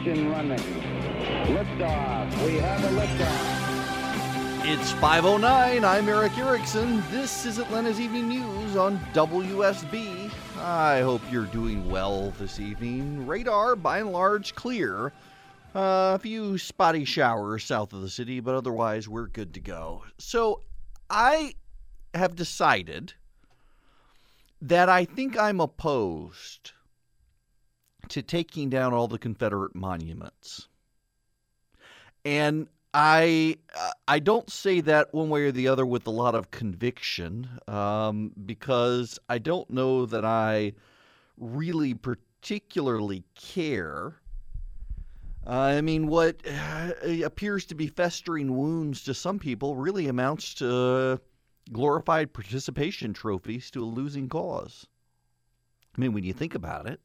engine running. Liftoff. We have a liftoff. It's 509. I'm Erick Erickson. This is Atlanta's Evening News on WSB. I hope you're doing well this evening. Radar, by and large, clear. Uh, a few spotty showers south of the city, but otherwise, we're good to go. So, I have decided that I think I'm opposed to taking down all the Confederate monuments. And I I don't say that one way or the other with a lot of conviction, um, because I don't know that I really particularly care. I mean, what uh, appears to be festering wounds to some people really amounts to glorified participation trophies to a losing cause. I mean, when you think about it.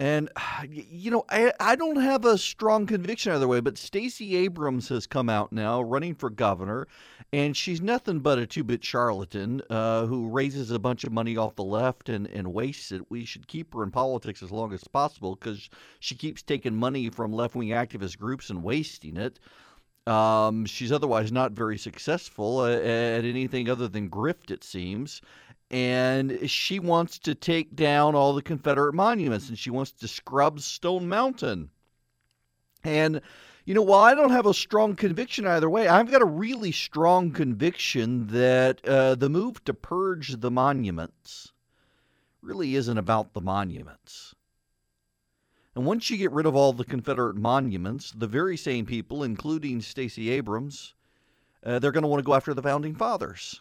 And, you know, I, I don't have a strong conviction either way, but Stacey Abrams has come out now running for governor, and she's nothing but a two bit charlatan uh, who raises a bunch of money off the left and, and wastes it. We should keep her in politics as long as possible because she keeps taking money from left wing activist groups and wasting it. Um, she's otherwise not very successful at, at anything other than grift, it seems and she wants to take down all the Confederate monuments and she wants to scrub Stone Mountain. And, you know, while I don't have a strong conviction either way, I've got a really strong conviction that uh, the move to purge the monuments really isn't about the monuments. And once you get rid of all the Confederate monuments, the very same people, including Stacey Abrams, uh, they're going to want to go after the founding fathers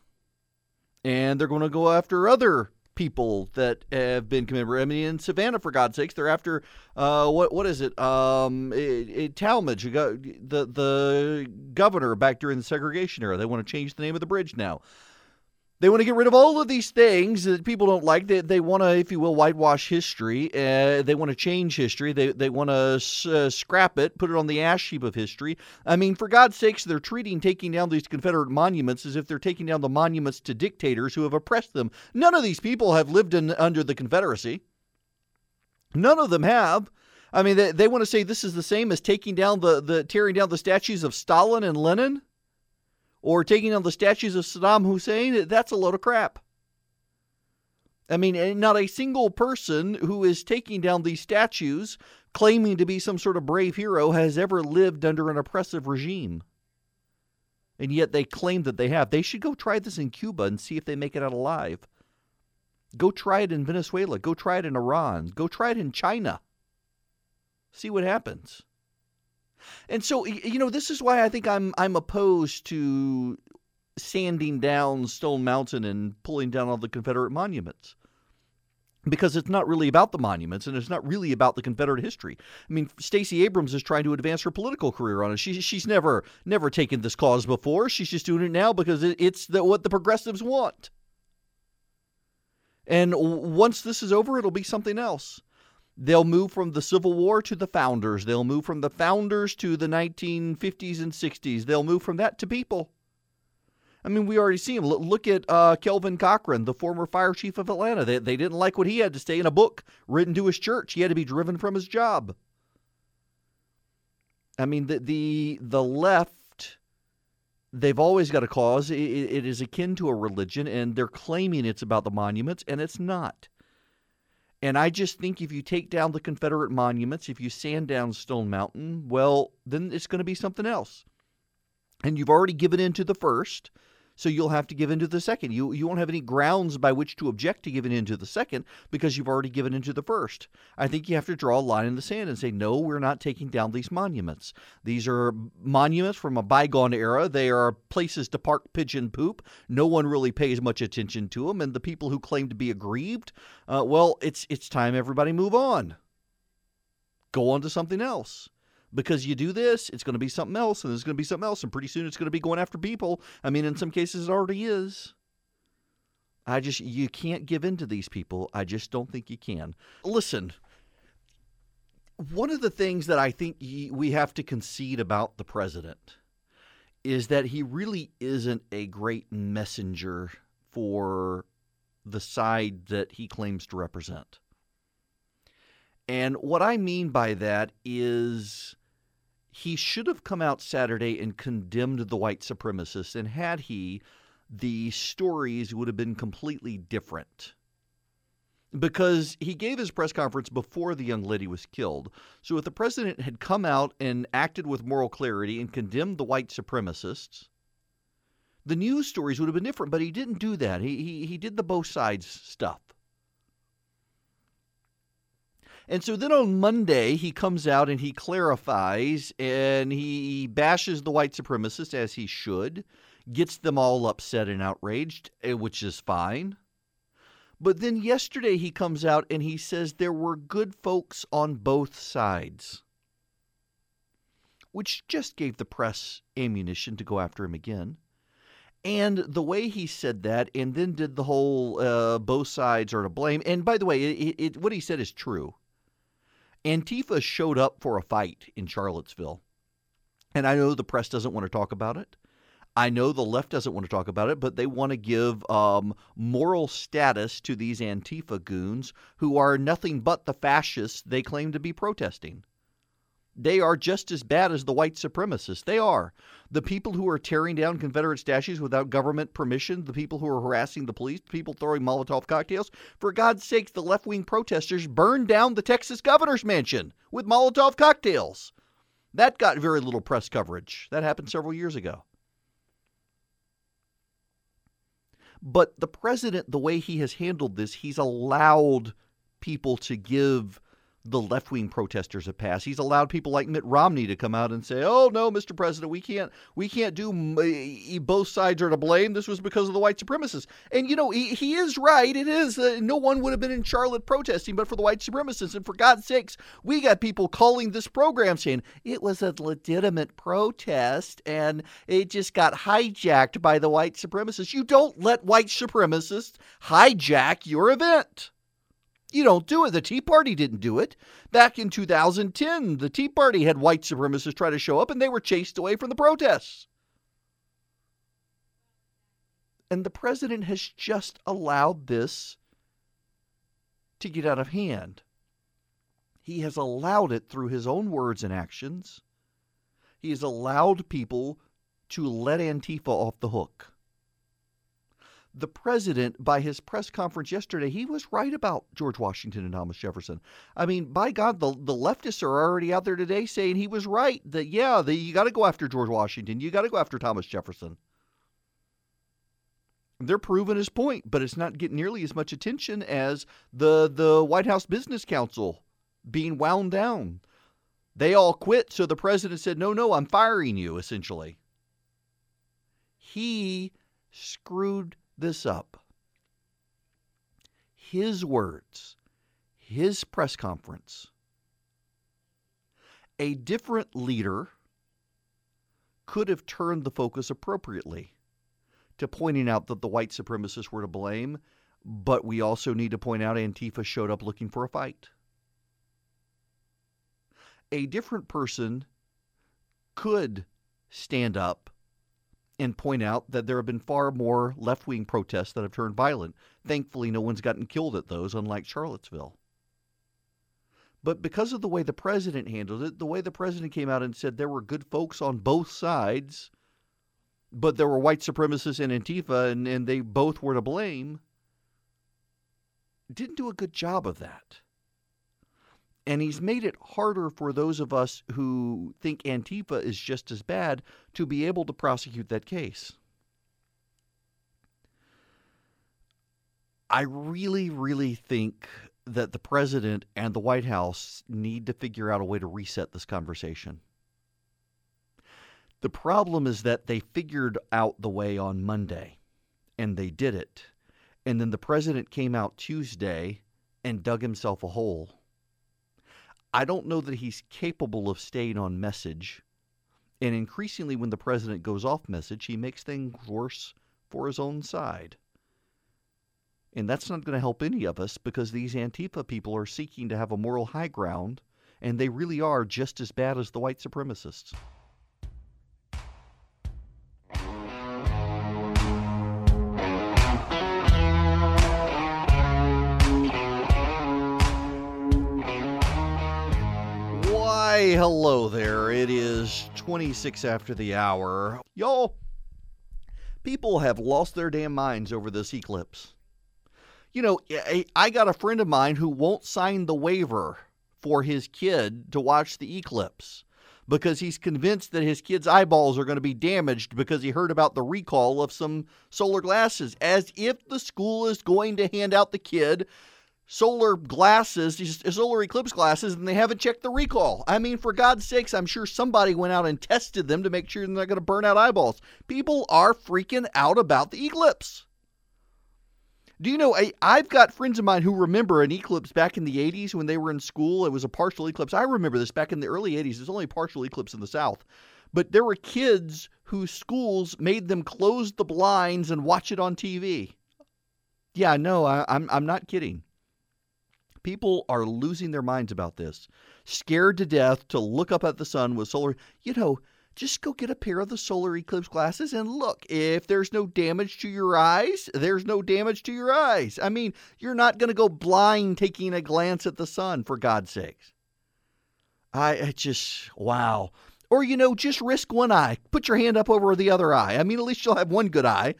and they're going to go after other people that have been commemorated. I mean, in Savannah, for God's sakes, they're after uh, what what is it? Um, it, it, Talmadge, the the governor back during the segregation era. They want to change the name of the bridge now. They want to get rid of all of these things that people don't like. They, they want to, if you will, whitewash history. Uh, they want to change history. They, they want to uh, scrap it, put it on the ash heap of history. I mean, for God's sakes, they're treating taking down these Confederate monuments as if they're taking down the monuments to dictators who have oppressed them. None of these people have lived in, under the Confederacy. None of them have. I mean, they, they want to say this is the same as taking down the, the tearing down the statues of Stalin and Lenin or taking down the statues of Saddam Hussein, that's a load of crap. I mean, eh, not a single person who is taking down these statues, claiming to be some sort of brave hero, has ever lived under an oppressive regime. And yet they claim that they have. They should go try this in Cuba and see if they make it out alive. Go try it in Venezuela. Go try it in Iran. Go try it in China. See what happens. And so, you know, this is why I think I'm I'm opposed to sanding down Stone Mountain and pulling down all the Confederate monuments. Because it's not really about the monuments and it's not really about the Confederate history. I mean, Stacey Abrams is trying to advance her political career on it. She, she's never never taken this cause before. She's just doing it now because it's the, what the progressives want. And once this is over, it'll be something else. They'll move from the Civil War to the founders. They'll move from the founders to the 1950s and 60s. They'll move from that to people. I mean, we already see him. Look at uh, Kelvin Cochran, the former fire chief of Atlanta. They, they didn't like what he had to say in a book written to his church. He had to be driven from his job. I mean, the the, the left, they've always got a cause. It is akin to a religion, and they're claiming it's about the monuments, and it's not. And I just think if you take down the Confederate monuments, if you sand down Stone Mountain, well, then it's going to be something else. And you've already given in to the first so you'll have to give in to the second. You you won't have any grounds by which to object to giving in to the second because you've already given in to the first. I think you have to draw a line in the sand and say, no, we're not taking down these monuments. These are monuments from a bygone era. They are places to park pigeon poop. No one really pays much attention to them, and the people who claim to be aggrieved, uh, well, it's it's time everybody move on. Go on to something else because you do this, it's going to be something else, and there's going to be something else, and pretty soon it's going to be going after people. I mean, in some cases, it already is. I just, you can't give in to these people. I just don't think you can. Listen, one of the things that I think we have to concede about the president is that he really isn't a great messenger for the side that he claims to represent. And what I mean by that is he should have come out Saturday and condemned the white supremacists. And had he, the stories would have been completely different. Because he gave his press conference before the young lady was killed. So if the president had come out and acted with moral clarity and condemned the white supremacists, the news stories would have been different. But he didn't do that. He, he, he did the both sides stuff. And so then on Monday, he comes out and he clarifies and he bashes the white supremacists as he should, gets them all upset and outraged, eh, which is fine. But then yesterday he comes out and he says there were good folks on both sides, which just gave the press ammunition to go after him again. And the way he said that, and then did the whole uh, both sides are to blame. And by the way, it, it, what he said is true. Antifa showed up for a fight in Charlottesville. And I know the press doesn't want to talk about it. I know the left doesn't want to talk about it, but they want to give um, moral status to these Antifa goons who are nothing but the fascists they claim to be protesting. They are just as bad as the white supremacists. They are. The people who are tearing down Confederate statues without government permission, the people who are harassing the police, the people throwing Molotov cocktails. For God's sake, the left wing protesters burned down the Texas governor's mansion with Molotov cocktails. That got very little press coverage. That happened several years ago. But the president, the way he has handled this, he's allowed people to give the left wing protesters a pass. He's allowed people like Mitt Romney to come out and say, "Oh no, Mr. President, we can't we can't do both sides are to blame. This was because of the white supremacists." And you know he, he is right. It is uh, no one would have been in Charlotte protesting but for the white supremacists. And for God's sakes, we got people calling this program saying it was a legitimate protest and it just got hijacked by the white supremacists. You don't let white supremacists hijack your event. You don't do it. The Tea Party didn't do it. Back in 2010, the Tea Party had white supremacists try to show up and they were chased away from the protests. And the president has just allowed this to get out of hand. He has allowed it through his own words and actions. He has allowed people to let Antifa off the hook the president, by his press conference yesterday, he was right about George Washington and Thomas Jefferson. I mean, by God, the, the leftists are already out there today saying he was right. That, yeah, the, you got to go after George Washington. You got to go after Thomas Jefferson. They're proving his point, but it's not getting nearly as much attention as the, the White House Business Council being wound down. They all quit, so the president said, no, no, I'm firing you, essentially. He screwed this up. His words, his press conference. A different leader could have turned the focus appropriately to pointing out that the white supremacists were to blame, but we also need to point out Antifa showed up looking for a fight. A different person could stand up and point out that there have been far more left wing protests that have turned violent. Thankfully, no one's gotten killed at those, unlike Charlottesville. But because of the way the president handled it, the way the president came out and said there were good folks on both sides, but there were white supremacists and Antifa, and, and they both were to blame, didn't do a good job of that. And he's made it harder for those of us who think Antifa is just as bad to be able to prosecute that case. I really, really think that the president and the White House need to figure out a way to reset this conversation. The problem is that they figured out the way on Monday, and they did it. And then the president came out Tuesday and dug himself a hole I don't know that he's capable of staying on message. And increasingly, when the president goes off message, he makes things worse for his own side. And that's not going to help any of us because these Antifa people are seeking to have a moral high ground, and they really are just as bad as the white supremacists. Hello there. It is 26 after the hour. Y'all, people have lost their damn minds over this eclipse. You know, I got a friend of mine who won't sign the waiver for his kid to watch the eclipse because he's convinced that his kid's eyeballs are going to be damaged because he heard about the recall of some solar glasses, as if the school is going to hand out the kid solar glasses, solar eclipse glasses, and they haven't checked the recall. I mean, for God's sakes, I'm sure somebody went out and tested them to make sure they're not going to burn out eyeballs. People are freaking out about the eclipse. Do you know, I, I've got friends of mine who remember an eclipse back in the 80s when they were in school. It was a partial eclipse. I remember this back in the early 80s. There's only a partial eclipse in the South. But there were kids whose schools made them close the blinds and watch it on TV. Yeah, no, I, I'm, I'm not kidding. People are losing their minds about this, scared to death to look up at the sun with solar. You know, just go get a pair of the solar eclipse glasses and look. If there's no damage to your eyes, there's no damage to your eyes. I mean, you're not going to go blind taking a glance at the sun, for God's sakes. I, I just, wow. Or, you know, just risk one eye. Put your hand up over the other eye. I mean, at least you'll have one good eye.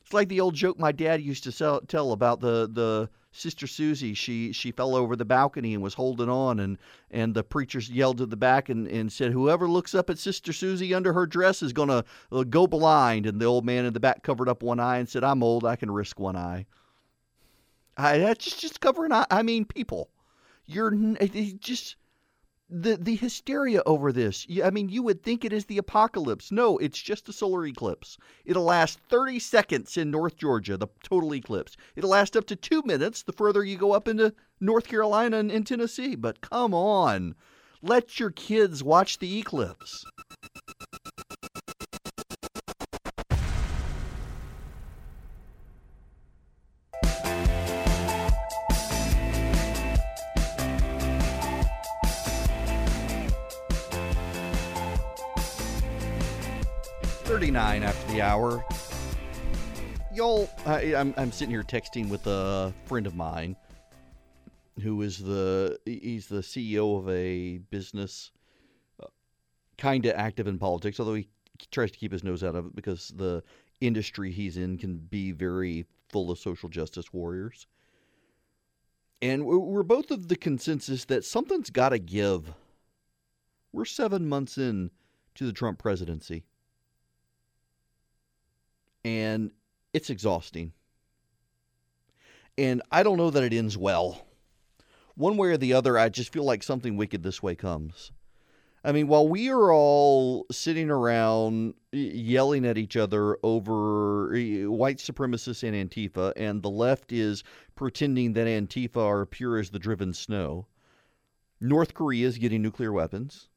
It's like the old joke my dad used to sell, tell about the, the Sister Susie, she she fell over the balcony and was holding on, and and the preachers yelled to the back and, and said, "Whoever looks up at Sister Susie under her dress is gonna uh, go blind." And the old man in the back covered up one eye and said, "I'm old, I can risk one eye." I that's just just covering. I mean, people, you're just the the hysteria over this. I mean, you would think it is the apocalypse. No, it's just a solar eclipse. It'll last 30 seconds in North Georgia, the total eclipse. It'll last up to two minutes the further you go up into North Carolina and in Tennessee. But come on, let your kids watch the eclipse. 39 after the hour. Y'all, I, I'm, I'm sitting here texting with a friend of mine who is the he's the CEO of a business uh, kind of active in politics, although he tries to keep his nose out of it because the industry he's in can be very full of social justice warriors. And we're both of the consensus that something's got to give. We're seven months in to the Trump presidency and it's exhausting. And I don't know that it ends well. One way or the other, I just feel like something wicked this way comes. I mean, while we are all sitting around yelling at each other over white supremacists and Antifa, and the left is pretending that Antifa are pure as the driven snow, North Korea is getting nuclear weapons.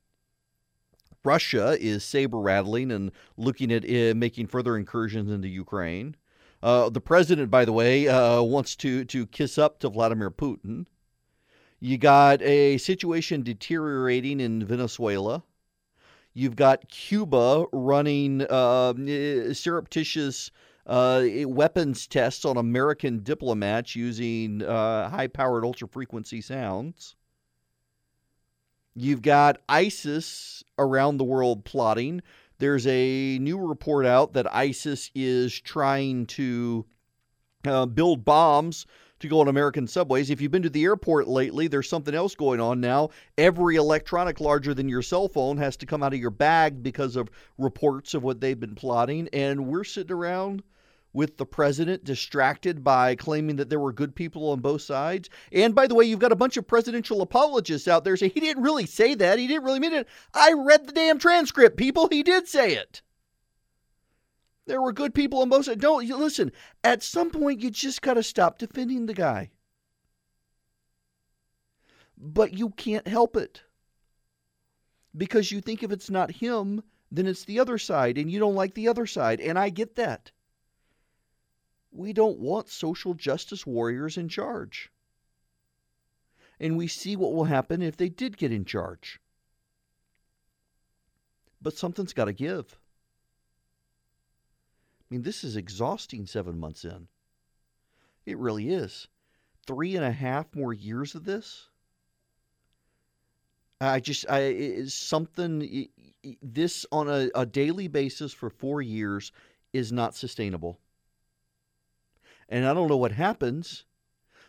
Russia is saber rattling and looking at uh, making further incursions into Ukraine. Uh, the president, by the way, uh, wants to to kiss up to Vladimir Putin. You got a situation deteriorating in Venezuela. You've got Cuba running uh, surreptitious uh, weapons tests on American diplomats using uh, high powered ultra frequency sounds. You've got ISIS around the world plotting. There's a new report out that ISIS is trying to uh, build bombs to go on American subways. If you've been to the airport lately, there's something else going on now. Every electronic larger than your cell phone has to come out of your bag because of reports of what they've been plotting. And we're sitting around with the president distracted by claiming that there were good people on both sides. And by the way, you've got a bunch of presidential apologists out there saying he didn't really say that. He didn't really mean it. I read the damn transcript, people. He did say it. There were good people on both sides. Don't you listen. At some point, you just got to stop defending the guy. But you can't help it because you think if it's not him, then it's the other side, and you don't like the other side. And I get that. We don't want social justice warriors in charge. And we see what will happen if they did get in charge. But something's got to give. I mean, this is exhausting seven months in. It really is. Three and a half more years of this. I just I is something this on a, a daily basis for four years is not sustainable. And I don't know what happens,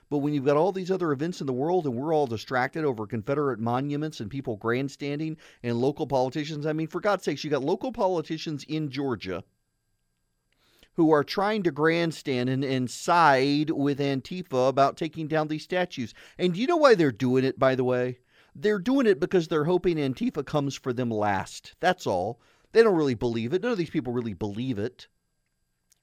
but when you've got all these other events in the world and we're all distracted over Confederate monuments and people grandstanding and local politicians, I mean, for God's sakes, you got local politicians in Georgia who are trying to grandstand and, and side with Antifa about taking down these statues. And do you know why they're doing it, by the way? They're doing it because they're hoping Antifa comes for them last. That's all. They don't really believe it. None of these people really believe it.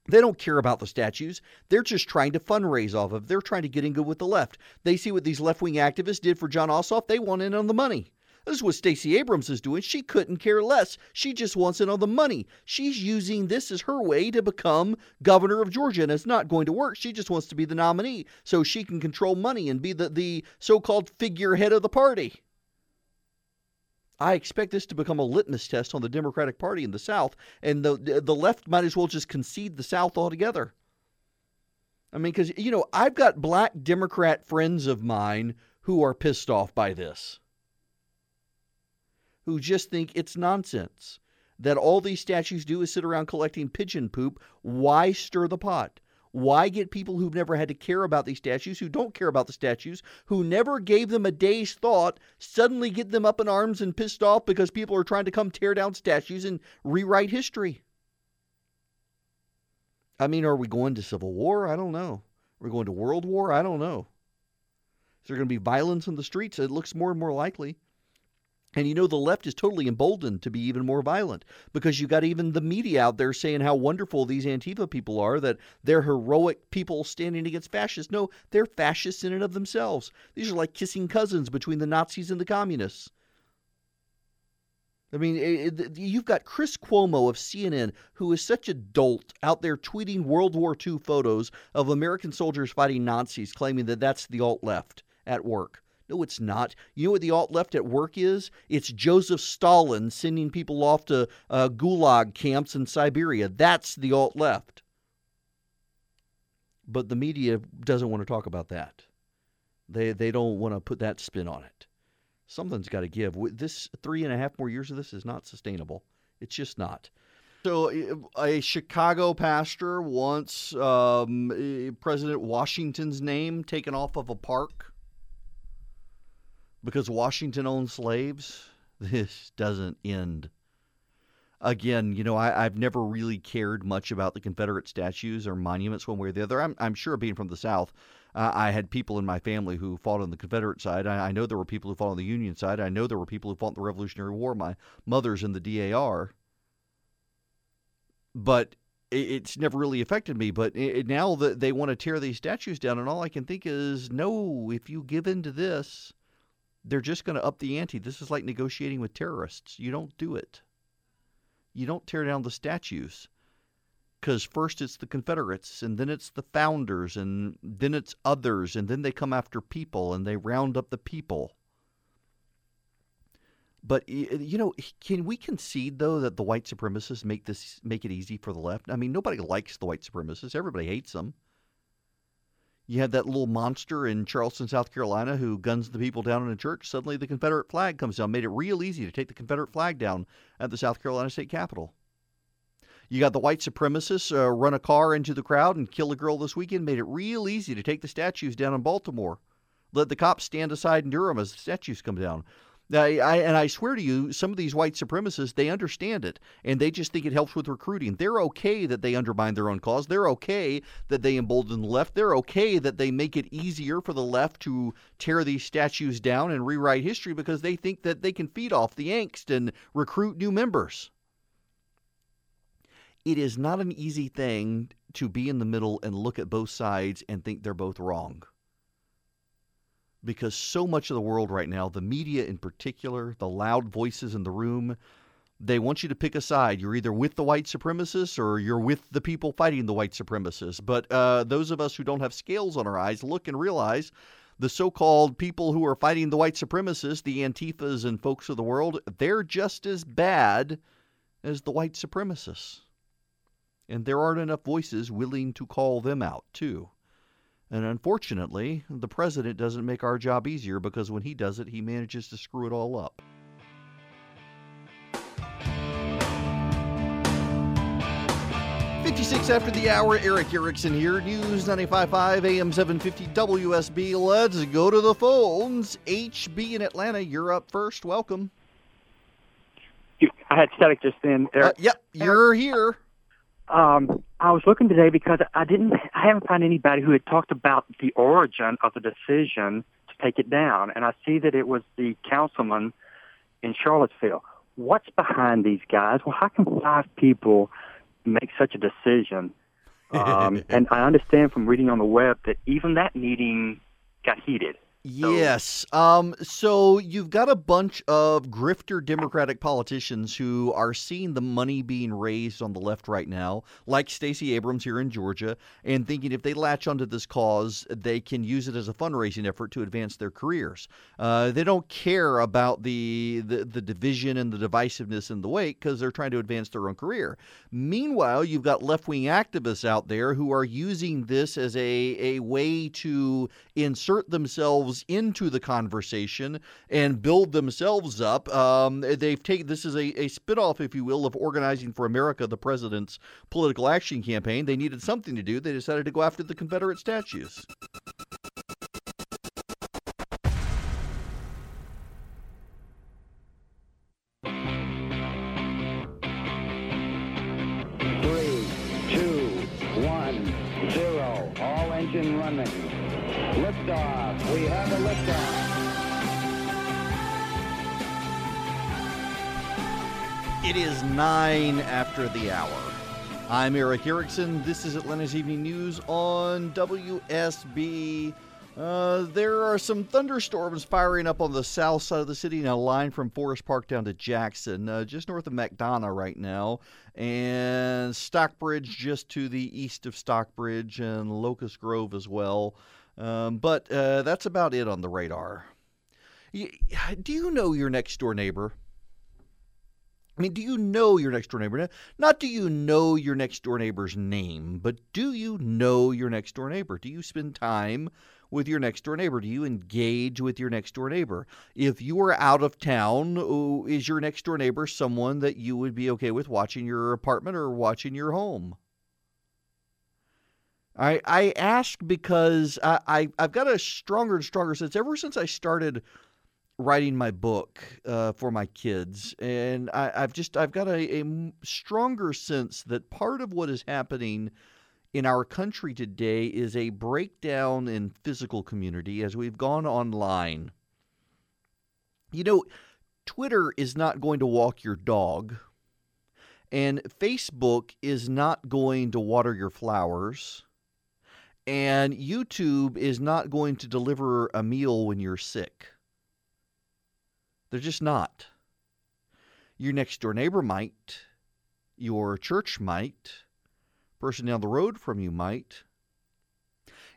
They don't care about the statues. They're just trying to fundraise off of. They're trying to get in good with the left. They see what these left wing activists did for Jon Ossoff. They want in on the money. This is what Stacey Abrams is doing. She couldn't care less. She just wants in on the money. She's using this as her way to become governor of Georgia, and it's not going to work. She just wants to be the nominee so she can control money and be the, the so called figurehead of the party. I expect this to become a litmus test on the Democratic Party in the South, and the the left might as well just concede the South altogether. I mean, because you know, I've got black Democrat friends of mine who are pissed off by this, who just think it's nonsense that all these statues do is sit around collecting pigeon poop. Why stir the pot? Why get people who've never had to care about these statues, who don't care about the statues, who never gave them a day's thought, suddenly get them up in arms and pissed off because people are trying to come tear down statues and rewrite history? I mean, are we going to civil war? I don't know. Are we going to world war? I don't know. Is there going to be violence in the streets? It looks more and more likely. And you know, the left is totally emboldened to be even more violent because you got even the media out there saying how wonderful these Antifa people are, that they're heroic people standing against fascists. No, they're fascists in and of themselves. These are like kissing cousins between the Nazis and the communists. I mean, you've got Chris Cuomo of CNN, who is such a dolt out there tweeting World War II photos of American soldiers fighting Nazis, claiming that that's the alt left at work. No, it's not. You know what the alt left at work is? It's Joseph Stalin sending people off to uh, gulag camps in Siberia. That's the alt left. But the media doesn't want to talk about that. They they don't want to put that spin on it. Something's got to give. This three and a half more years of this is not sustainable. It's just not. So, a Chicago pastor wants um, President Washington's name taken off of a park because Washington owned slaves, this doesn't end. Again, you know, I, have never really cared much about the Confederate statues or monuments one way or the other. I'm, I'm sure being from the South, uh, I had people in my family who fought on the Confederate side. I, I, know there were people who fought on the Union side. I know there were people who fought in the Revolutionary War. My mother's in the DAR. But it, it's never really affected me. But it, now that they want to tear these statues down, and all I can think is, no, if you give in to this, they're just going to up the ante. This is like negotiating with terrorists. You don't do it. You don't tear down the statues. Because first it's the Confederates, and then it's the founders, and then it's others, and then they come after people and they round up the people. But you know, can we concede though that the white supremacists make this make it easy for the left? I mean, nobody likes the white supremacists. Everybody hates them. You had that little monster in Charleston, South Carolina, who guns the people down in a church. Suddenly, the Confederate flag comes down. Made it real easy to take the Confederate flag down at the South Carolina State Capitol. You got the white supremacists uh, run a car into the crowd and kill a girl this weekend. Made it real easy to take the statues down in Baltimore. Let the cops stand aside in Durham as the statues come down. I, I, and I swear to you, some of these white supremacists, they understand it, and they just think it helps with recruiting. They're okay that they undermine their own cause. They're okay that they embolden the left. They're okay that they make it easier for the left to tear these statues down and rewrite history because they think that they can feed off the angst and recruit new members. It is not an easy thing to be in the middle and look at both sides and think they're both wrong because so much of the world right now, the media in particular, the loud voices in the room, they want you to pick a side. You're either with the white supremacists or you're with the people fighting the white supremacists. But uh, those of us who don't have scales on our eyes look and realize the so called people who are fighting the white supremacists, the Antifas and folks of the world, they're just as bad as the white supremacists. And there aren't enough voices willing to call them out, too. And unfortunately, the president doesn't make our job easier because when he does it, he manages to screw it all up. Fifty-six after the hour. Erick Erickson here. News 95.5 AM 750 WSB. Let's go to the phones. HB in Atlanta, you're up first. Welcome. I had static just then. Uh, yep, you're here. Um, I was looking today because I didn't, I haven't found anybody who had talked about the origin of the decision to take it down, and I see that it was the councilman in Charlottesville. What's behind these guys? Well, how can five people make such a decision? Um, and I understand from reading on the web that even that meeting got heated. Yes. Um, so you've got a bunch of grifter Democratic politicians who are seeing the money being raised on the left right now, like Stacey Abrams here in Georgia, and thinking if they latch onto this cause, they can use it as a fundraising effort to advance their careers. Uh, they don't care about the, the, the division and the divisiveness in the wake because they're trying to advance their own career. Meanwhile, you've got left wing activists out there who are using this as a, a way to insert themselves into the conversation and build themselves up. Um, they've taken this is a, a spinoff, if you will, of Organizing for America, the president's political action campaign. They needed something to do. They decided to go after the Confederate statues. Engine running. Liftoff. We have a liftoff. It is nine after the hour. I'm Erick Erickson. This is Atlanta's Evening News on WSB. Uh, there are some thunderstorms firing up on the south side of the city in a line from Forest Park down to Jackson, uh, just north of McDonough right now, and Stockbridge just to the east of Stockbridge and Locust Grove as well. Um, but uh, that's about it on the radar. Do you know your next door neighbor? I mean, do you know your next door neighbor? Not do you know your next door neighbor's name, but do you know your next door neighbor? Do you spend time with your next door neighbor? Do you engage with your next door neighbor? If you are out of town, oh, is your next door neighbor someone that you would be okay with watching your apartment or watching your home? I I ask because I, I I've got a stronger and stronger sense ever since I started writing my book uh, for my kids, and I, I've just I've got a stronger sense that part of what is happening in our country today is a breakdown in physical community as we've gone online. You know, Twitter is not going to walk your dog, and Facebook is not going to water your flowers. And YouTube is not going to deliver a meal when you're sick. They're just not. Your next door neighbor might. Your church might. Person down the road from you might.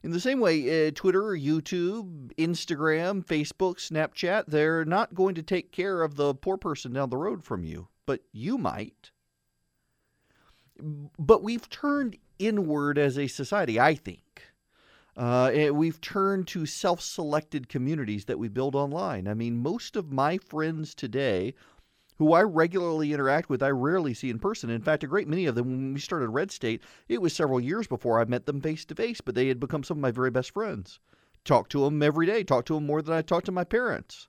In the same way, uh, Twitter, YouTube, Instagram, Facebook, Snapchat, they're not going to take care of the poor person down the road from you, but you might. But we've turned inward as a society, I think. Uh, we've turned to self selected communities that we build online. I mean, most of my friends today, who I regularly interact with, I rarely see in person. In fact, a great many of them, when we started Red State, it was several years before I met them face to face, but they had become some of my very best friends. Talk to them every day, talk to them more than I talk to my parents.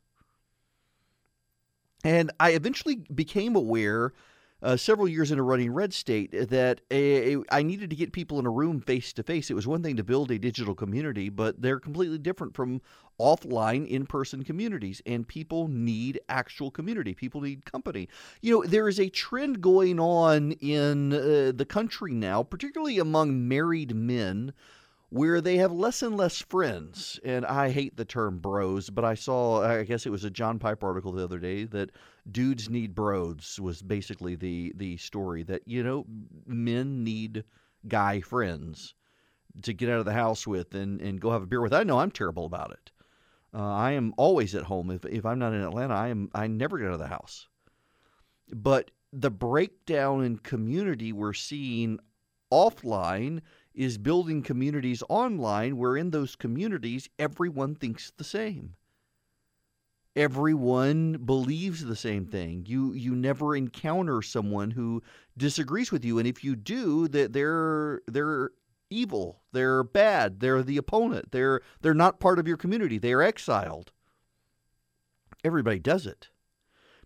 And I eventually became aware uh, several years into running Red State that a, a, I needed to get people in a room face to face. It was one thing to build a digital community, but they're completely different from offline in person communities. And people need actual community, people need company. You know, there is a trend going on in uh, the country now, particularly among married men where they have less and less friends. And I hate the term bros, but I saw, I guess it was a John Pipe article the other day that dudes need bros was basically the the story that you know men need guy friends to get out of the house with and and go have a beer with. I know I'm terrible about it. Uh, I am always at home. If if I'm not in Atlanta, I am I never get out of the house. But the breakdown in community we're seeing offline is building communities online where in those communities everyone thinks the same. Everyone believes the same thing. You you never encounter someone who disagrees with you, and if you do, that they're they're evil. They're bad. They're the opponent. They're they're not part of your community. They are exiled. Everybody does it.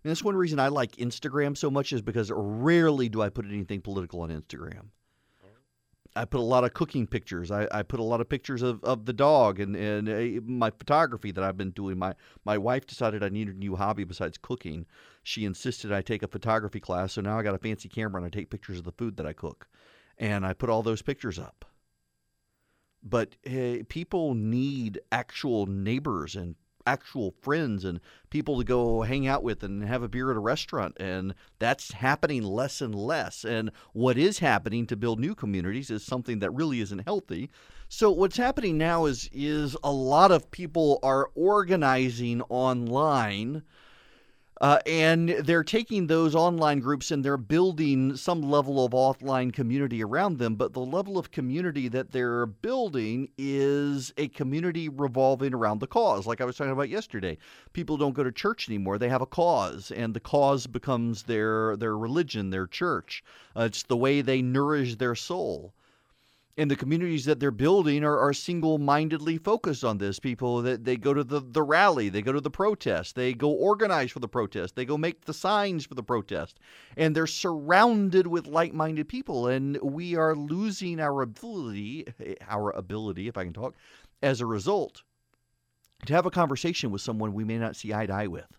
And that's one reason I like Instagram so much is because rarely do I put anything political on Instagram. I put a lot of cooking pictures. I, I put a lot of pictures of, of the dog and, and uh, my photography that I've been doing. My my wife decided I needed a new hobby besides cooking. She insisted I take a photography class, so now I got a fancy camera and I take pictures of the food that I cook, and I put all those pictures up. But hey, people need actual neighbors and actual friends and people to go hang out with and have a beer at a restaurant. And that's happening less and less. And what is happening to build new communities is something that really isn't healthy. So what's happening now is is a lot of people are organizing online uh, and they're taking those online groups and they're building some level of offline community around them. But the level of community that they're building is a community revolving around the cause. Like I was talking about yesterday, people don't go to church anymore; they have a cause, and the cause becomes their their religion, their church. Uh, it's the way they nourish their soul and the communities that they're building are, are single-mindedly focused on this. People that they go to the, the rally, they go to the protest, they go organize for the protest, they go make the signs for the protest, and they're surrounded with like-minded people. And we are losing our ability, eh, our ability, if I can talk, as a result, to have a conversation with someone we may not see eye to eye with.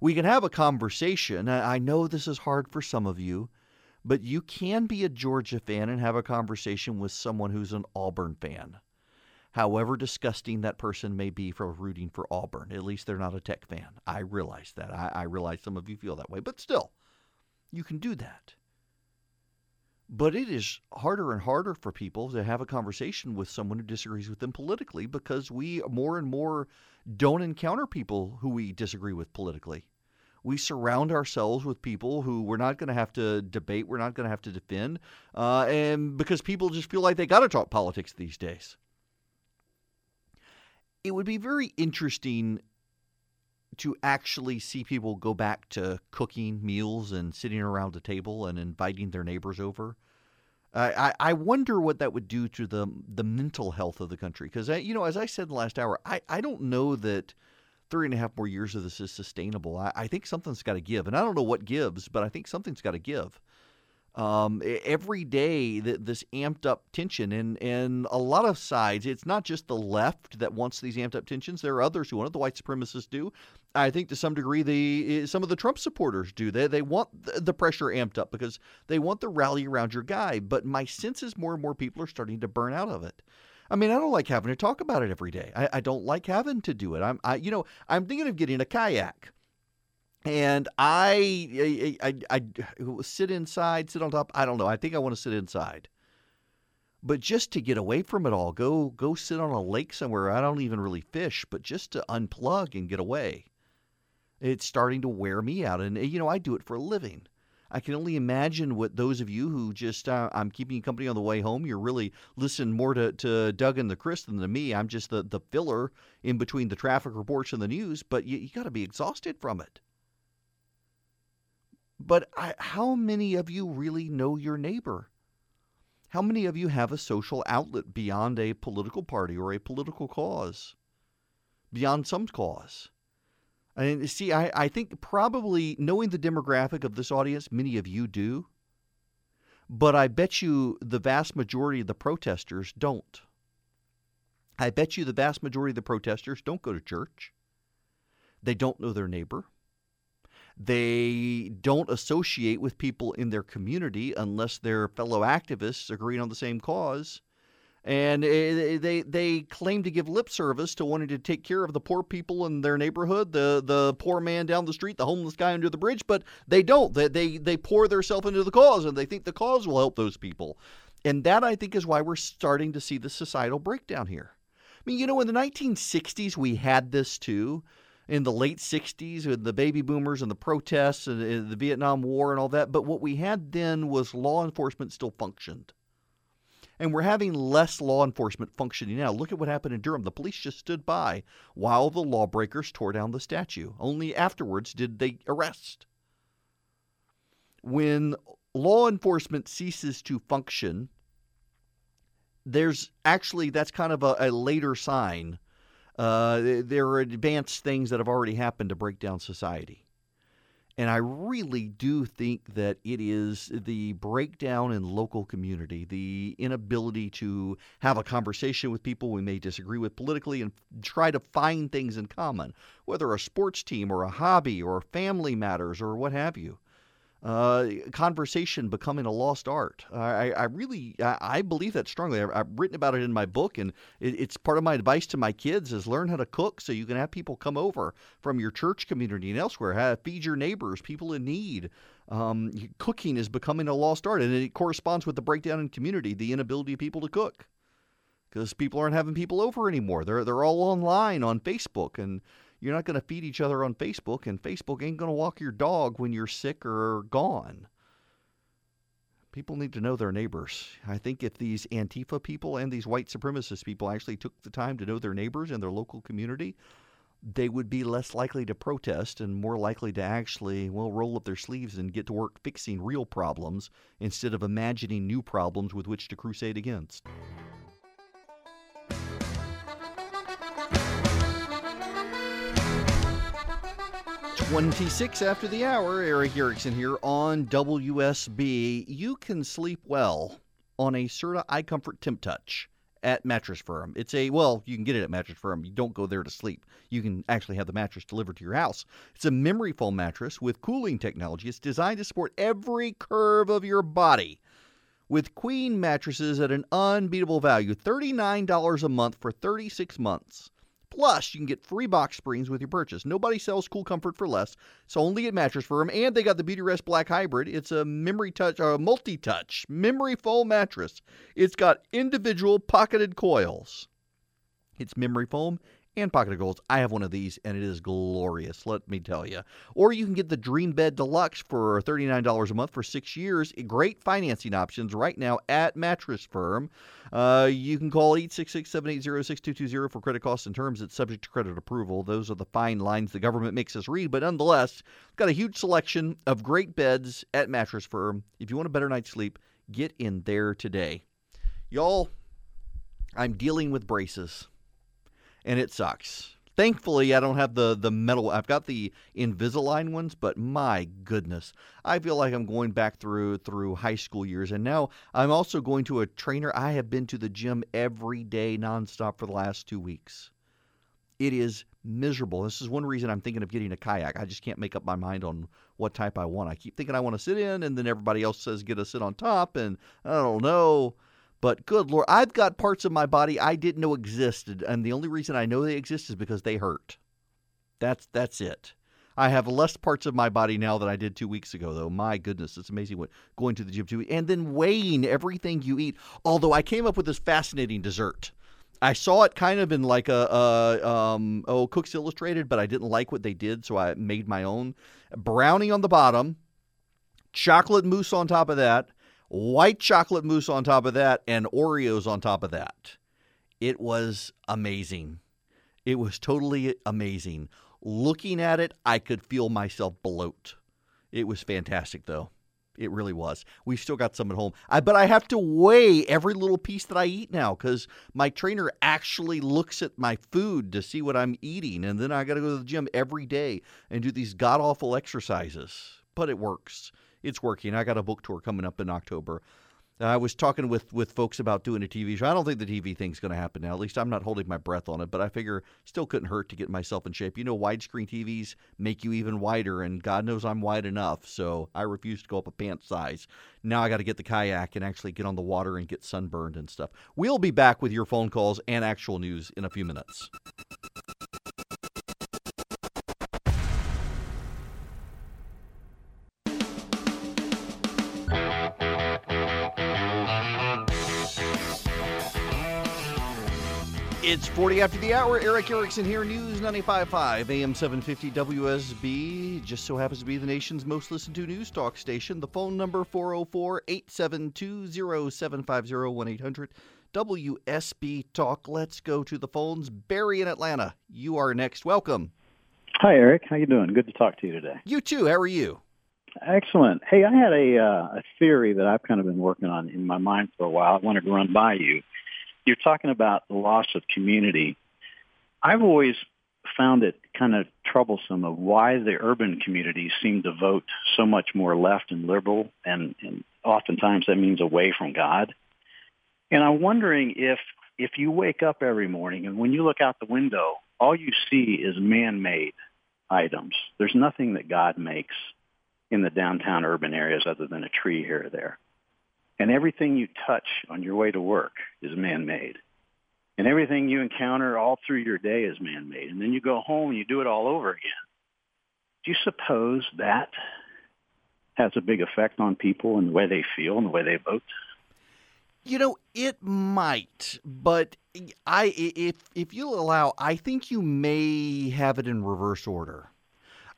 We can have a conversation. I know this is hard for some of you but you can be a Georgia fan and have a conversation with someone who's an Auburn fan. However disgusting that person may be for rooting for Auburn, at least they're not a Tech fan. I realize that. I, I realize some of you feel that way, but still, you can do that. But it is harder and harder for people to have a conversation with someone who disagrees with them politically because we more and more don't encounter people who we disagree with politically we surround ourselves with people who we're not going to have to debate, we're not going to have to defend, uh, and because people just feel like they got to talk politics these days. It would be very interesting to actually see people go back to cooking meals and sitting around a table and inviting their neighbors over. I, I wonder what that would do to the the mental health of the country because you know as I said last hour I, I don't know that three and a half more years of this is sustainable. I, I think something's got to give, and I don't know what gives, but I think something's got to give. Um, every day, that this amped up tension, and and a lot of sides. It's not just the left that wants these amped up tensions. There are others who want it. The white supremacists do. I think to some degree, the some of the Trump supporters do. They they want the pressure amped up because they want the rally around your guy. But my sense is more and more people are starting to burn out of it. I mean, I don't like having to talk about it every day. I, I don't like having to do it. I'm, I, you know, I'm thinking of getting a kayak and I, I, I, I, sit inside, sit on top. I don't know. I think I want to sit inside, but just to get away from it all, go go sit on a lake somewhere. I don't even really fish, but just to unplug and get away. It's starting to wear me out, and you know I do it for a living. I can only imagine what those of you who just uh, I'm keeping you company on the way home. You're really listening more to, to Doug and the Chris than to me. I'm just the, the filler in between the traffic reports and the news, but you, you got to be exhausted from it. But I, how many of you really know your neighbor? How many of you have a social outlet beyond a political party or a political cause? Beyond some cause? And see, I, I think probably knowing the demographic of this audience, many of you do. But I bet you the vast majority of the protesters don't. I bet you the vast majority of the protesters don't go to church. They don't know their neighbor. They don't associate with people in their community unless they're fellow activists agreeing on the same cause and eh, they they claim to give lip service to wanting to take care of the poor people in their neighborhood, the the poor man down the street, the homeless guy under the bridge, but they don't. They they, they pour themselves into the cause, and they think the cause will help those people, and that I think is why we're starting to see the societal breakdown here. I mean, you know, in the 1960s we had this too. In the late 60s, with the baby boomers and the protests and the Vietnam War and all that. But what we had then was law enforcement still functioned And we're having less law enforcement functioning now. Look at what happened in Durham. The police just stood by while the lawbreakers tore down the statue. Only afterwards did they arrest. When law enforcement ceases to function, there's actually that's kind of a, a later sign. Uh, there are advanced things that have already happened to break down society. And I really do think that it is the breakdown in local community, the inability to have a conversation with people we may disagree with politically and try to find things in common, whether a sports team or a hobby or family matters or what have you uh, conversation becoming a lost art. I, I really I, believe that strongly. I've, I've, written about it in my book, and it, it's part of my advice to my kids: is learn how to cook so you can have people come over from your church community and elsewhere. Have, feed your neighbors, people in need. Um, cooking is becoming a lost art, and it corresponds with the breakdown in community, the inability of people to cook because people aren't having people over anymore. They're they're all online on Facebook and you're not going to feed each other on Facebook, and Facebook ain't going to walk your dog when you're sick or gone. People need to know their neighbors. I think if these Antifa people and these white supremacist people actually took the time to know their neighbors and their local community, they would be less likely to protest and more likely to actually, well, roll up their sleeves and get to work fixing real problems instead of imagining new problems with which to crusade against. 26 after the hour, Erick Erickson here on WSB. You can sleep well on a Serta Comfort Temp Touch at Mattress Firm. It's a, well, you can get it at Mattress Firm. You don't go there to sleep. You can actually have the mattress delivered to your house. It's a memory foam mattress with cooling technology. It's designed to support every curve of your body. With queen mattresses at an unbeatable value, $39 a month for 36 months. Plus, you can get free box springs with your purchase. Nobody sells cool comfort for less. It's only at Mattress Firm, and they got the Beautyrest Black Hybrid. It's a memory touch, a multi-touch memory foam mattress. It's got individual pocketed coils. It's memory foam and pocketed coils. I have one of these, and it is glorious, let me tell you. Or you can get the Dream Bed Deluxe for $39 a month for six years. Great financing options right now at Mattress Firm. Uh, you can call 866 780 6220 for credit costs and terms. It's subject to credit approval. Those are the fine lines the government makes us read, but nonetheless, got a huge selection of great beds at Mattress Firm. If you want a better night's sleep, get in there today. Y'all, I'm dealing with braces and it sucks. Thankfully, I don't have the the metal. I've got the Invisalign ones, but my goodness, I feel like I'm going back through through high school years, and now I'm also going to a trainer. I have been to the gym every day, nonstop, for the last two weeks. It is miserable. This is one reason I'm thinking of getting a kayak. I just can't make up my mind on what type I want. I keep thinking I want to sit in, and then everybody else says get a sit on top, and I don't know. But good Lord, I've got parts of my body I didn't know existed, and the only reason I know they exist is because they hurt. That's that's it. I have less parts of my body now than I did two weeks ago, though. My goodness, it's amazing what going to the gym to eat and then weighing everything you eat. Although I came up with this fascinating dessert. I saw it kind of in like a, a um, oh Cooks Illustrated, but I didn't like what they did, so I made my own brownie on the bottom, chocolate mousse on top of that, white chocolate mousse on top of that, and Oreos on top of that. It was amazing. It was totally amazing. Looking at it, I could feel myself bloat. It was fantastic, though. It really was. We've still got some at home. I, but I have to weigh every little piece that I eat now because my trainer actually looks at my food to see what I'm eating. And then I got to go to the gym every day and do these god awful exercises. But it works it's working. I got a book tour coming up in October. I was talking with, with folks about doing a TV show. I don't think the TV thing's going to happen now. At least I'm not holding my breath on it, but I figure still couldn't hurt to get myself in shape. You know, widescreen TVs make you even wider, and God knows I'm wide enough, so I refuse to go up a pant size. Now I got to get the kayak and actually get on the water and get sunburned and stuff. We'll be back with your phone calls and actual news in a few minutes. It's 40 after the hour. Erick Erickson here, News 95.5, AM 750 WSB. Just so happens to be the nation's most listened to news talk station. The phone number 404 872 0750 1 800 WSB Talk. Let's go to the phones. Barry in Atlanta, you are next. Welcome. Hi, Erick. How you doing? Good to talk to you today. You too. How are you? Excellent. Hey, I had a, uh, a theory that I've kind of been working on in my mind for a while. I wanted to run by you you're talking about the loss of community. I've always found it kind of troublesome of why the urban communities seem to vote so much more left and liberal, and, and oftentimes that means away from God. And I'm wondering if if you wake up every morning and when you look out the window, all you see is man-made items. There's nothing that God makes in the downtown urban areas other than a tree here or there. And everything you touch on your way to work is man-made. And everything you encounter all through your day is man-made. And then you go home and you do it all over again. Do you suppose that has a big effect on people and the way they feel and the way they vote? You know, it might, but I if if you'll allow, I think you may have it in reverse order.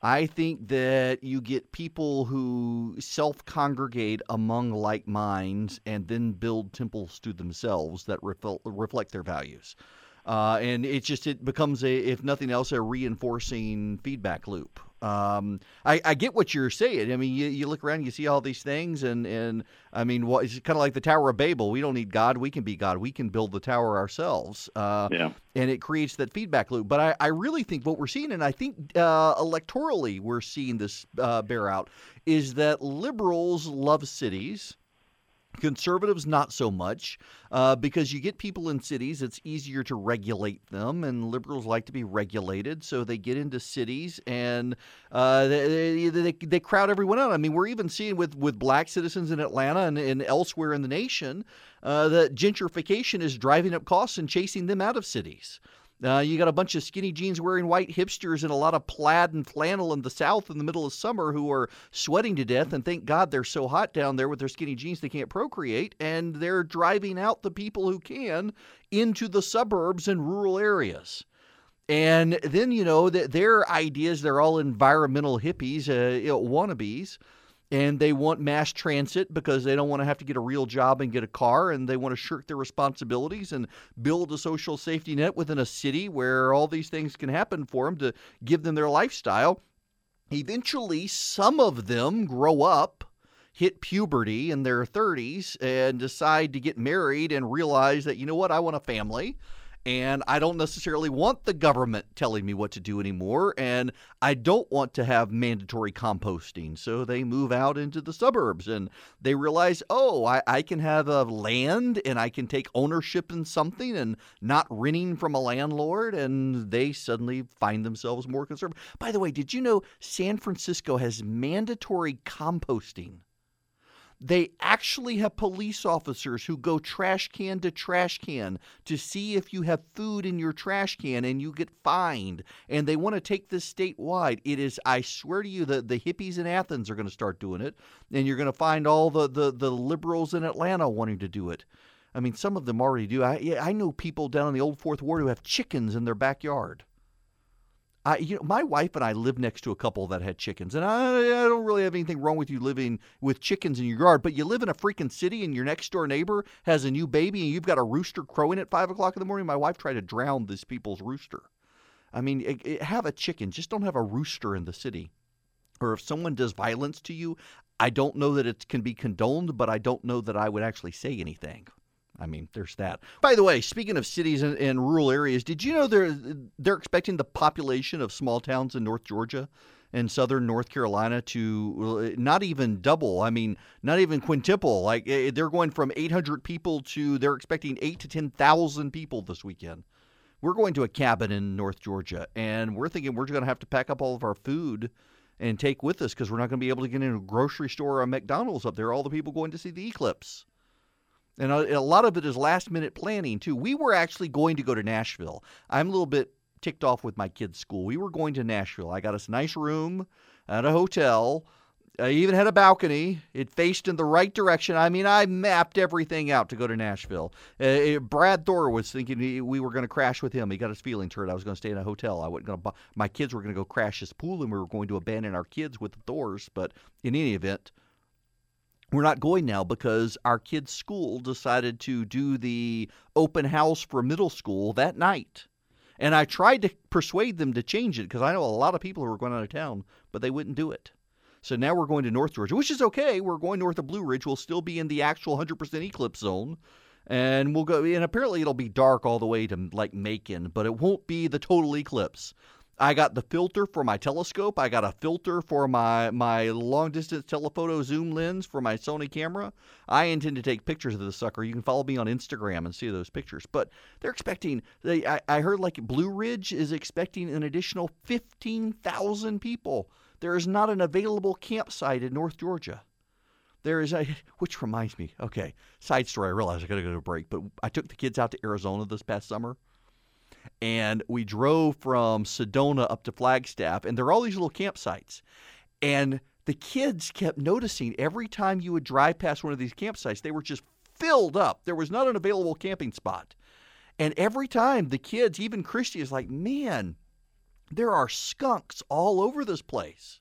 I think that you get people who self congregate among like minds and then build temples to themselves that reflect, reflect their values. Uh, and it just it becomes a, if nothing else, a reinforcing feedback loop. Um, I, I, get what you're saying. I mean, you, you look around, you see all these things, and and I mean, what, it's kind of like the Tower of Babel. We don't need God; we can be God. We can build the tower ourselves. Uh, yeah. And it creates that feedback loop. But I, I really think what we're seeing, and I think uh, electorally we're seeing this uh, bear out, is that liberals love cities Conservatives, not so much, uh, because you get people in cities, it's easier to regulate them, and liberals like to be regulated, so they get into cities and uh, they, they, they, crowd everyone out. I mean, we're even seeing with, with black citizens in Atlanta and, and elsewhere in the nation uh, that gentrification is driving up costs and chasing them out of cities. Uh, you got a bunch of skinny jeans wearing white hipsters and a lot of plaid and flannel in the South in the middle of summer who are sweating to death. And thank God they're so hot down there with their skinny jeans they can't procreate. And they're driving out the people who can into the suburbs and rural areas. And then, you know, their ideas, they're all environmental hippies, uh, you know, wannabes and they want mass transit because they don't want to have to get a real job and get a car and they want to shirk their responsibilities and build a social safety net within a city where all these things can happen for them to give them their lifestyle. Eventually, some of them grow up, hit puberty in their 30s, and decide to get married and realize that, you know what, I want a family and I don't necessarily want the government telling me what to do anymore, and I don't want to have mandatory composting. So they move out into the suburbs and they realize, oh, I, I can have a land and I can take ownership in something and not renting from a landlord, and they suddenly find themselves more conservative. By the way, did you know San Francisco has mandatory composting? They actually have police officers who go trash can to trash can to see if you have food in your trash can and you get fined. And they want to take this statewide. It is, I swear to you, the, the hippies in Athens are going to start doing it. And you're going to find all the, the, the liberals in Atlanta wanting to do it. I mean, some of them already do. I, I know people down in the old Fourth Ward who have chickens in their backyard. I, you know, my wife and I live next to a couple that had chickens, and I, I, don't really have anything wrong with you living with chickens in your yard. But you live in a freaking city, and your next door neighbor has a new baby, and you've got a rooster crowing at five o'clock in the morning. My wife tried to drown this people's rooster. I mean, it, it, have a chicken, just don't have a rooster in the city. Or if someone does violence to you, I don't know that it can be condoned, but I don't know that I would actually say anything. I mean, there's that. By the way, speaking of cities and, and, rural areas, did you know they're they're expecting the population of small towns in North Georgia and southern North Carolina to not even double. I mean, not even quintuple. Like eh, they're going from 800 people to they're expecting eight to 10,000 people this weekend. We're going to a cabin in North Georgia, and we're thinking we're going to have to pack up all of our food and take with us because we're not going to be able to get into a grocery store or a McDonald's up there. All the people going to see the eclipse. And a, a lot of it is last minute planning, too. We were actually going to go to Nashville. I'm a little bit ticked off with my kids' school. We were going to Nashville. I got us a nice room at a hotel. I even had a balcony. It faced in the right direction. I mean, I mapped everything out to go to Nashville. Uh, Brad Thor was thinking he, we were going to crash with him. He got his feelings hurt. I was going to stay in a hotel. I wasn't going to. My kids were going to go crash his pool, and we were going to abandon our kids with the Thors. But in any event, we're not going now because our kids' school decided to do the open house for middle school that night. And I tried to persuade them to change it because I know a lot of people who were going out of town, but they wouldn't do it. So now we're going to North Georgia, which is okay. We're going north of Blue Ridge. We'll still be in the actual 100% eclipse zone. And we'll go, and apparently it'll be dark all the way to like Macon, but it won't be the total eclipse. I got the filter for my telescope. I got a filter for my my long distance telephoto zoom lens for my Sony camera. I intend to take pictures of the sucker. You can follow me on Instagram and see those pictures. But they're expecting. They I, I heard like Blue Ridge is expecting an additional fifteen thousand people. There is not an available campsite in North Georgia. There is a, which reminds me. Okay, side story. I realize I got to go to a break, but I took the kids out to Arizona this past summer and we drove from Sedona up to Flagstaff, and there are all these little campsites. And the kids kept noticing every time you would drive past one of these campsites, they were just filled up. There was not an available camping spot. And every time the kids, even Christy, is like, man, there are skunks all over this place.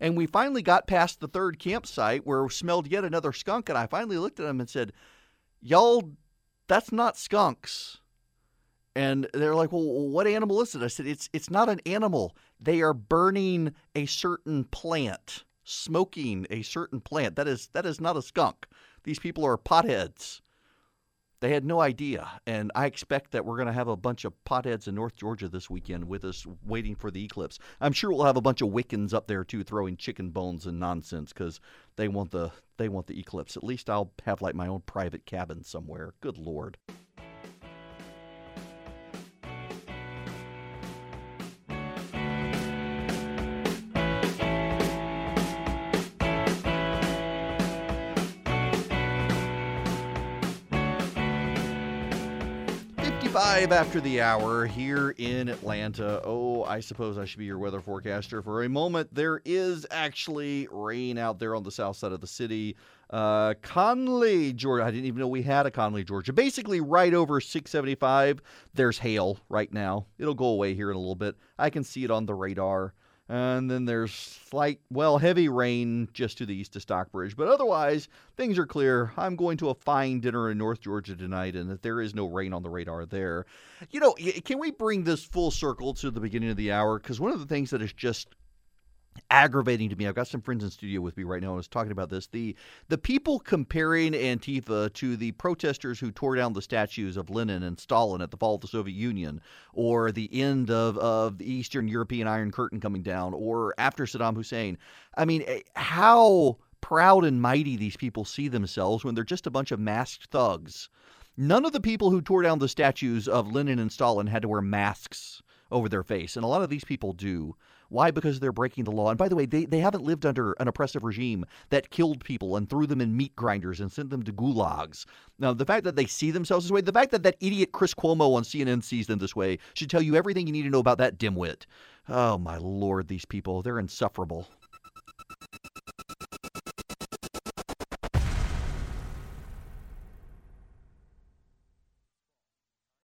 And we finally got past the third campsite where smelled yet another skunk. And I finally looked at them and said, Y'all, that's not skunks. And they're like, "Well, what animal is it?" I said, "It's it's not an animal. They are burning a certain plant, smoking a certain plant. That is that is not a skunk. These people are potheads." They had no idea, and I expect that we're going to have a bunch of potheads in North Georgia this weekend with us waiting for the eclipse. I'm sure we'll have a bunch of Wiccans up there too, throwing chicken bones and nonsense because they want the they want the eclipse. At least I'll have like my own private cabin somewhere. Good lord. 5 after the hour here in Atlanta. Oh, I suppose I should be your weather forecaster for a moment. There is actually rain out there on the south side of the city. Uh, Conley, Georgia. I didn't even know we had a Conley, Georgia. Basically, right over 675, there's hail right now. It'll go away here in a little bit. I can see it on the radar. And then there's slight, well, heavy rain just to the east of Stockbridge. But otherwise, things are clear. I'm going to a fine dinner in North Georgia tonight, and that there is no rain on the radar there. You know, can we bring this full circle to the beginning of the hour? Because one of the things that is just aggravating to me. I've got some friends in studio with me right now. I was talking about this. The the people comparing Antifa to the protesters who tore down the statues of Lenin and Stalin at the fall of the Soviet Union, or the end of, of the Eastern European Iron Curtain coming down, or after Saddam Hussein. I mean, eh, how proud and mighty these people see themselves when they're just a bunch of masked thugs. None of the people who tore down the statues of Lenin and Stalin had to wear masks over their face, and a lot of these people do. Why? Because they're breaking the law. And by the way, they, they haven't lived under an oppressive regime that killed people and threw them in meat grinders and sent them to gulags. Now, the fact that they see themselves this way, the fact that that idiot Chris Cuomo on CNN sees them this way should tell you everything you need to know about that dimwit. Oh, my lord, these people, they're insufferable.